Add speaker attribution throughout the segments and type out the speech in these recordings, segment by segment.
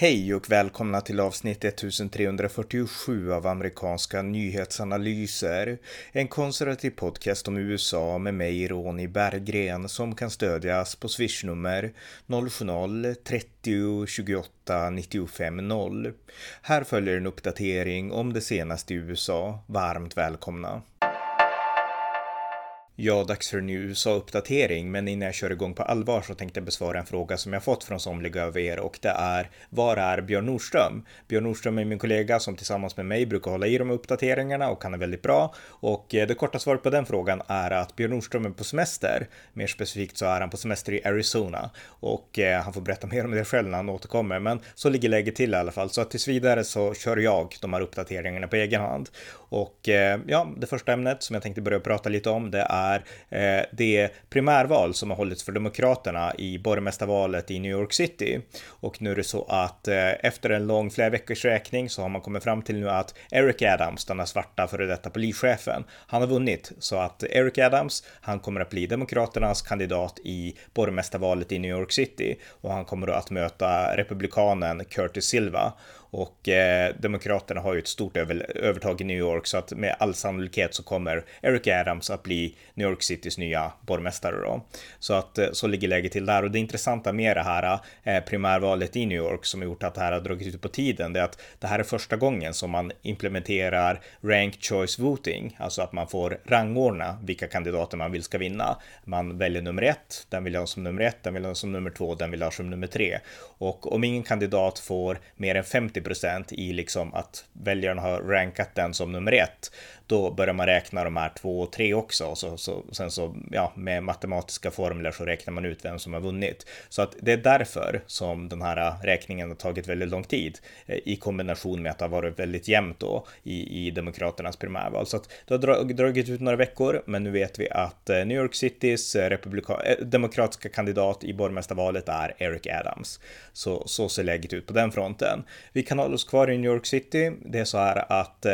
Speaker 1: Hej och välkomna till avsnitt 1347 av amerikanska nyhetsanalyser. En konservativ podcast om USA med mig, Ronny Berggren, som kan stödjas på swishnummer 070-30 28 95 0. Här följer en uppdatering om det senaste i USA. Varmt välkomna! Ja, dags för en ny USA-uppdatering, men innan jag kör igång på allvar så tänkte jag besvara en fråga som jag fått från somliga av er och det är Var är Björn Nordström? Björn Nordström är min kollega som tillsammans med mig brukar hålla i de uppdateringarna och han är väldigt bra. Och eh, det korta svaret på den frågan är att Björn Nordström är på semester. Mer specifikt så är han på semester i Arizona och eh, han får berätta mer om det själv när han återkommer. Men så ligger läget till i alla fall, så att tills vidare så kör jag de här uppdateringarna på egen hand. Och eh, ja, det första ämnet som jag tänkte börja prata lite om, det är är eh, det primärval som har hållits för Demokraterna i borgmästarvalet i New York City. Och nu är det så att eh, efter en lång flera veckors räkning så har man kommit fram till nu att Eric Adams, den här svarta före detta polischefen, han har vunnit. Så att Eric Adams, han kommer att bli Demokraternas kandidat i borgmästarvalet i New York City och han kommer då att möta republikanen Curtis Silva. Och eh, Demokraterna har ju ett stort över, övertag i New York så att med all sannolikhet så kommer Eric Adams att bli New York Citys nya borgmästare då. Så att eh, så ligger läget till där och det intressanta med det här eh, primärvalet i New York som har gjort att det här har dragit ut på tiden det är att det här är första gången som man implementerar ranked choice voting, alltså att man får rangordna vilka kandidater man vill ska vinna. Man väljer nummer ett, den vill jag ha som nummer ett, den vill jag ha som nummer två, den vill jag ha som nummer tre. Och om ingen kandidat får mer än 50 50 i liksom att väljarna har rankat den som nummer ett, då börjar man räkna de här två och tre också. Så, så, sen så, ja, med matematiska formler så räknar man ut vem som har vunnit. Så att det är därför som den här äh, räkningen har tagit väldigt lång tid eh, i kombination med att det har varit väldigt jämnt då i, i Demokraternas primärval. Så att det har dragit ut några veckor, men nu vet vi att eh, New York Citys eh, republika- eh, demokratiska kandidat i borgmästarvalet är Eric Adams. Så, så ser läget ut på den fronten. Vi kan hålla oss kvar i New York City. Det är så här att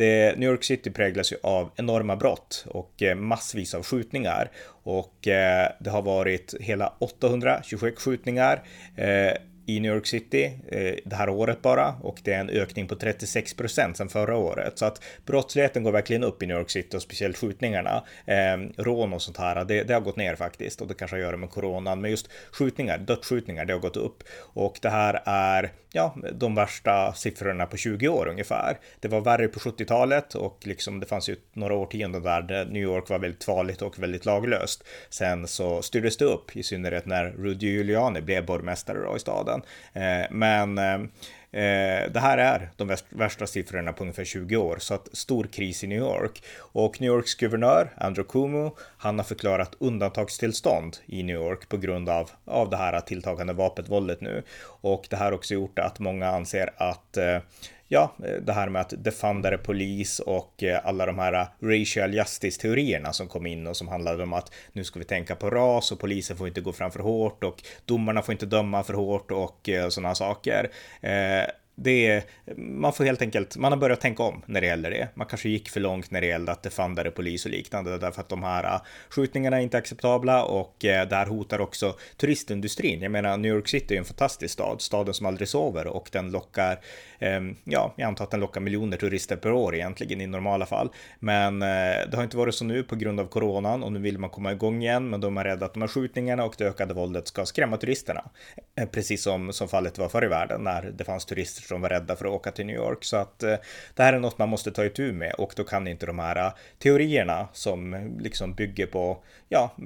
Speaker 1: det, New York City präglas ju av enorma brott och eh, massvis av skjutningar. Och eh, det har varit hela 826 skjutningar. Eh, i New York City eh, det här året bara och det är en ökning på 36 procent sedan förra året. Så att brottsligheten går verkligen upp i New York City och speciellt skjutningarna. Eh, rån och sånt här, det, det, har gått ner faktiskt och det kanske har att göra med coronan. Men just skjutningar, dödsskjutningar, det har gått upp och det här är ja, de värsta siffrorna på 20 år ungefär. Det var värre på 70-talet och liksom det fanns ju några årtionden där, där New York var väldigt farligt och väldigt laglöst. Sen så styrdes det upp, i synnerhet när Rudy Giuliani blev borgmästare då i staden. Eh, men eh, det här är de värsta siffrorna på ungefär 20 år, så att stor kris i New York. Och New Yorks guvernör, Andrew Cuomo, han har förklarat undantagstillstånd i New York på grund av, av det här tilltagande vapenvåldet nu. Och det här har också gjort att många anser att eh, ja, eh, det här med att defundare polis och eh, alla de här eh, racial justice-teorierna som kom in och som handlade om att nu ska vi tänka på ras och polisen får inte gå fram för hårt och domarna får inte döma för hårt och sådana saker. Det är, man får helt enkelt, man har börjat tänka om när det gäller det. Man kanske gick för långt när det gällde att defundare polis och liknande därför att de här äh, skjutningarna är inte acceptabla och äh, där hotar också turistindustrin. Jag menar, New York City är en fantastisk stad, staden som aldrig sover och den lockar, ehm, ja, jag antar att den lockar miljoner turister per år egentligen i normala fall. Men äh, det har inte varit så nu på grund av coronan och nu vill man komma igång igen, men de är rädda att de här skjutningarna och det ökade våldet ska skrämma turisterna. Precis som, som fallet var förr i världen när det fanns turister de var rädda för att åka till New York. Så att eh, det här är något man måste ta itu med och då kan inte de här eh, teorierna som eh, liksom bygger på, ja,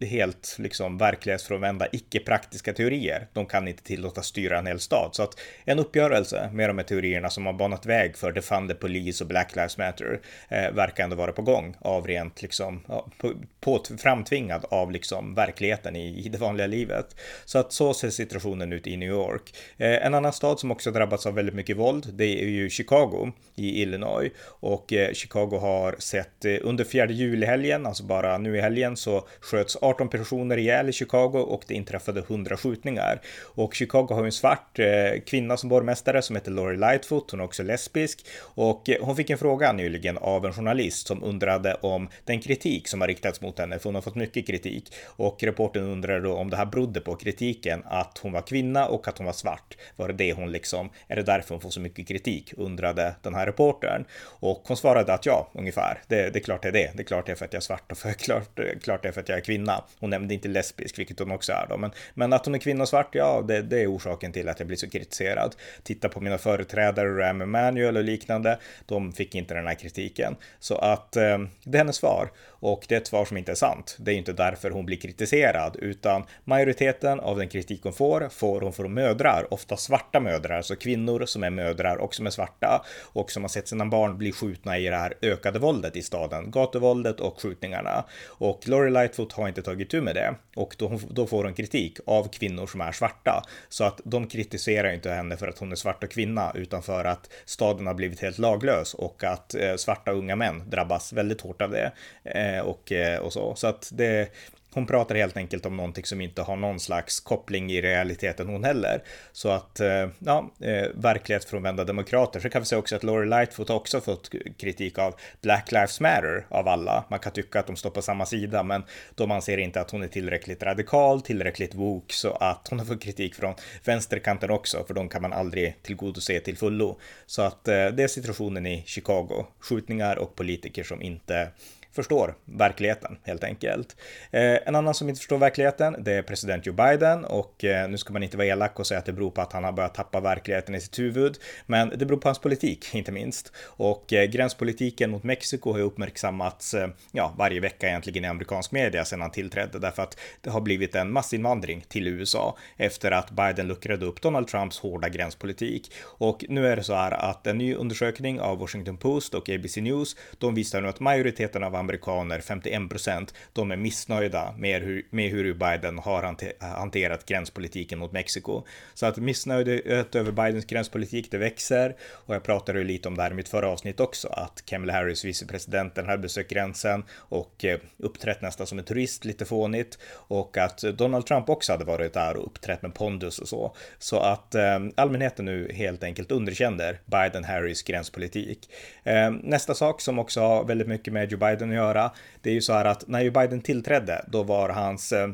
Speaker 1: helt liksom verklighetsfrånvända icke-praktiska teorier. De kan inte tillåtas styra en hel stad. Så att en uppgörelse med de här teorierna som har banat väg för Defund the Police och Black Lives Matter eh, verkar ändå vara på gång av rent liksom ja, på, på, framtvingad av liksom verkligheten i, i det vanliga livet. Så att så ser situationen ut i New York. Eh, en annan stad som också drabbats drabbats av väldigt mycket våld, det är ju Chicago i Illinois och eh, Chicago har sett eh, under fjärde julhelgen, alltså bara nu i helgen, så sköts 18 personer ihjäl i Chicago och det inträffade 100 skjutningar. Och Chicago har ju en svart eh, kvinna som borgmästare som heter Lori Lightfoot. Hon är också lesbisk och hon fick en fråga nyligen av en journalist som undrade om den kritik som har riktats mot henne, för hon har fått mycket kritik och reporten undrade då om det här berodde på kritiken att hon var kvinna och att hon var svart. Var det det hon liksom, är det därför hon får så mycket kritik? undrade den här reportern och hon svarade att ja, ungefär. Det, det är klart det är det. Det är klart det är för att jag är svart och för klart, klart det är för att jag är kvinna. Hon nämnde inte lesbisk, vilket hon också är då, men, men att hon är kvinna och svart, ja, det, det är orsaken till att jag blir så kritiserad. Titta på mina företrädare, Ram Emanuel och liknande. De fick inte den här kritiken. Så att eh, det är hennes svar. Och det är ett svar som inte är sant. Det är inte därför hon blir kritiserad, utan majoriteten av den kritik hon får, får hon från mödrar, ofta svarta mödrar, alltså kvinnor som är mödrar och som är svarta och som har sett sina barn bli skjutna i det här ökade våldet i staden, gatuvåldet och skjutningarna. Och Lori Lightfoot har inte tagit tur med det och då, då får hon kritik av kvinnor som är svarta. Så att de kritiserar inte henne för att hon är svart och kvinna, utan för att staden har blivit helt laglös och att eh, svarta unga män drabbas väldigt hårt av det. Eh, och, eh, och så. Så att det, hon pratar helt enkelt om någonting som inte har någon slags koppling i realiteten hon heller. Så att, eh, ja, eh, verklighetsfrånvända demokrater. Så kan vi säga också att Lori Lightfoot också fått kritik av Black Lives Matter av alla. Man kan tycka att de står på samma sida, men de anser inte att hon är tillräckligt radikal, tillräckligt woke, så att hon har fått kritik från vänsterkanten också, för de kan man aldrig tillgodose till fullo. Så att det är situationen i Chicago. Skjutningar och politiker som inte förstår verkligheten helt enkelt. Eh, en annan som inte förstår verkligheten, det är president Joe Biden och eh, nu ska man inte vara elak och säga att det beror på att han har börjat tappa verkligheten i sitt huvud, men det beror på hans politik, inte minst. Och eh, gränspolitiken mot Mexiko har ju uppmärksammats, eh, ja, varje vecka egentligen i amerikansk media sedan han tillträdde, därför att det har blivit en massinvandring till USA efter att Biden luckrade upp Donald Trumps hårda gränspolitik. Och nu är det så här att en ny undersökning av Washington Post och ABC News, de visar nu att majoriteten av amerikaner, 51 procent, de är missnöjda med hur, med hur Biden har hanterat gränspolitiken mot Mexiko. Så att missnöjet över Bidens gränspolitik, det växer. Och jag pratade ju lite om det här i mitt förra avsnitt också, att Kamala Harris, vicepresidenten, hade besökt gränsen och eh, uppträtt nästan som en turist, lite fånigt. Och att Donald Trump också hade varit där och uppträtt med pondus och så. Så att eh, allmänheten nu helt enkelt underkänner Biden-Harris gränspolitik. Eh, nästa sak som också har väldigt mycket med Joe Biden att göra. Det är ju så här att när Biden tillträdde, då var hans eh,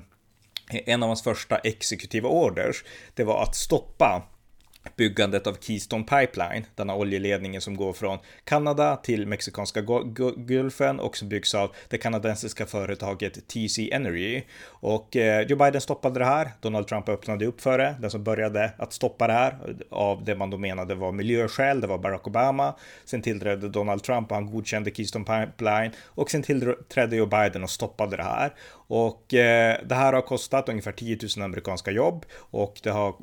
Speaker 1: en av hans första exekutiva orders, det var att stoppa byggandet av Keystone Pipeline, denna oljeledningen som går från Kanada till mexikanska gulfen och som byggs av det kanadensiska företaget TC Energy. Och eh, Joe Biden stoppade det här. Donald Trump öppnade upp för det. Den som började att stoppa det här av det man då menade var miljöskäl, det var Barack Obama. Sen tillträdde Donald Trump och han godkände Keystone Pipeline och sen tillträdde Joe Biden och stoppade det här. Och eh, det här har kostat ungefär 10 000 amerikanska jobb och det har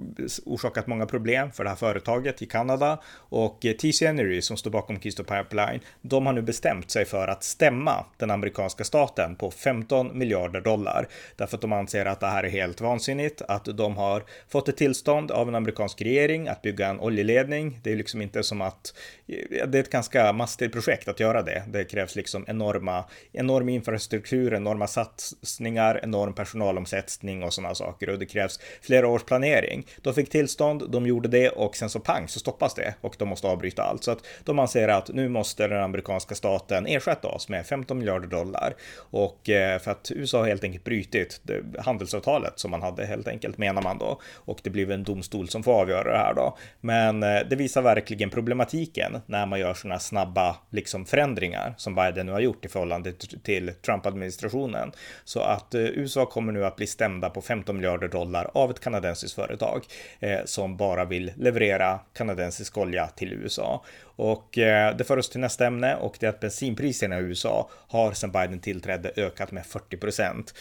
Speaker 1: orsakat många problem för det här företaget i Kanada. Och eh, TC Energy som står bakom Keystone Pipeline, de har nu bestämt sig för att stämma den amerikanska staten på 15 miljarder dollar. Därför att de anser att det här är helt vansinnigt, att de har fått ett tillstånd av en amerikansk regering att bygga en oljeledning. Det är liksom inte som att eh, det är ett ganska mastigt projekt att göra det. Det krävs liksom enorma, enorm infrastruktur, enorma sats, satsningar, enorm personalomsättning och sådana saker och det krävs flera års planering. De fick tillstånd, de gjorde det och sen så pang så stoppas det och de måste avbryta allt. Så att de anser att nu måste den amerikanska staten ersätta oss med 15 miljarder dollar och eh, för att USA har helt enkelt brutit handelsavtalet som man hade helt enkelt menar man då och det blir en domstol som får avgöra det här då. Men eh, det visar verkligen problematiken när man gör sådana snabba liksom förändringar som Biden nu har gjort i förhållande till Trump-administrationen. Så att eh, USA kommer nu att bli stämda på 15 miljarder dollar av ett kanadensiskt företag eh, som bara vill leverera kanadensisk olja till USA. Och eh, det för oss till nästa ämne och det är att bensinpriserna i USA har sedan Biden tillträdde ökat med 40 procent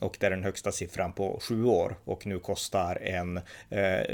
Speaker 1: och det är den högsta siffran på sju år och nu kostar en,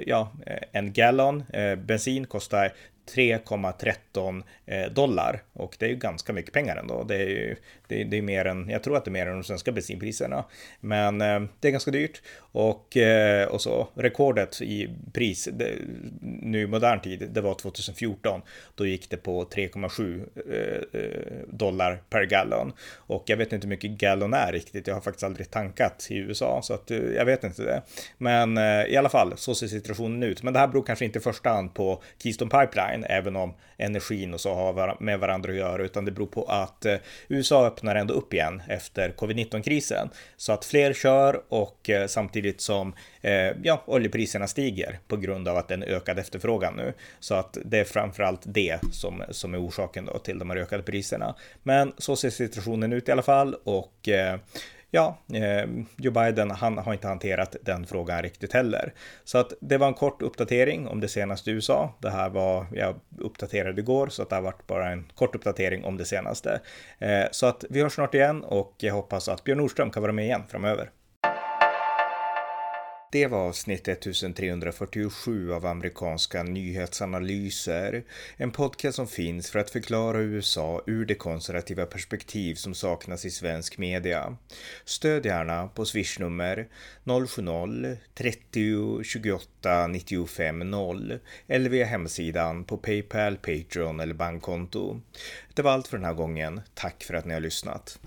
Speaker 1: ja, en gallon bensin kostar 3,13 eh, dollar och det är ju ganska mycket pengar ändå. Det är ju det, det är mer än, jag tror att det är mer än de svenska bensinpriserna, men eh, det är ganska dyrt och, eh, och så rekordet i pris det, nu i modern tid, det var 2014. Då gick det på 3,7 eh, eh, dollar per gallon och jag vet inte hur mycket gallon är riktigt. Jag har faktiskt aldrig tankat i USA så att jag vet inte det. Men i alla fall så ser situationen ut. Men det här beror kanske inte i första hand på Keystone Pipeline online, även om energin och så har med varandra att göra, utan det beror på att eh, USA öppnar ändå upp igen efter covid-19-krisen. Så att fler kör och eh, samtidigt som eh, ja, oljepriserna stiger på grund av att det är en ökad efterfrågan nu. Så att det är framförallt det som, som är orsaken då till de här ökade priserna. Men så ser situationen ut i alla fall och eh, ja, eh, Joe Biden, han har inte hanterat den frågan riktigt heller. Så att det var en kort uppdatering om det senaste i USA. Det här var, jag uppdaterade igår, så att det har varit bara en kort uppdatering om det senaste. Eh, så att vi hörs snart igen och jag hoppas att Björn Nordström kan vara med igen framöver. Det var avsnitt 1347 av amerikanska nyhetsanalyser. En podcast som finns för att förklara USA ur det konservativa perspektiv som saknas i svensk media. Stöd gärna på swishnummer 070-30 28 95 0 eller via hemsidan på Paypal, Patreon eller bankkonto. Det var allt för den här gången. Tack för att ni har lyssnat.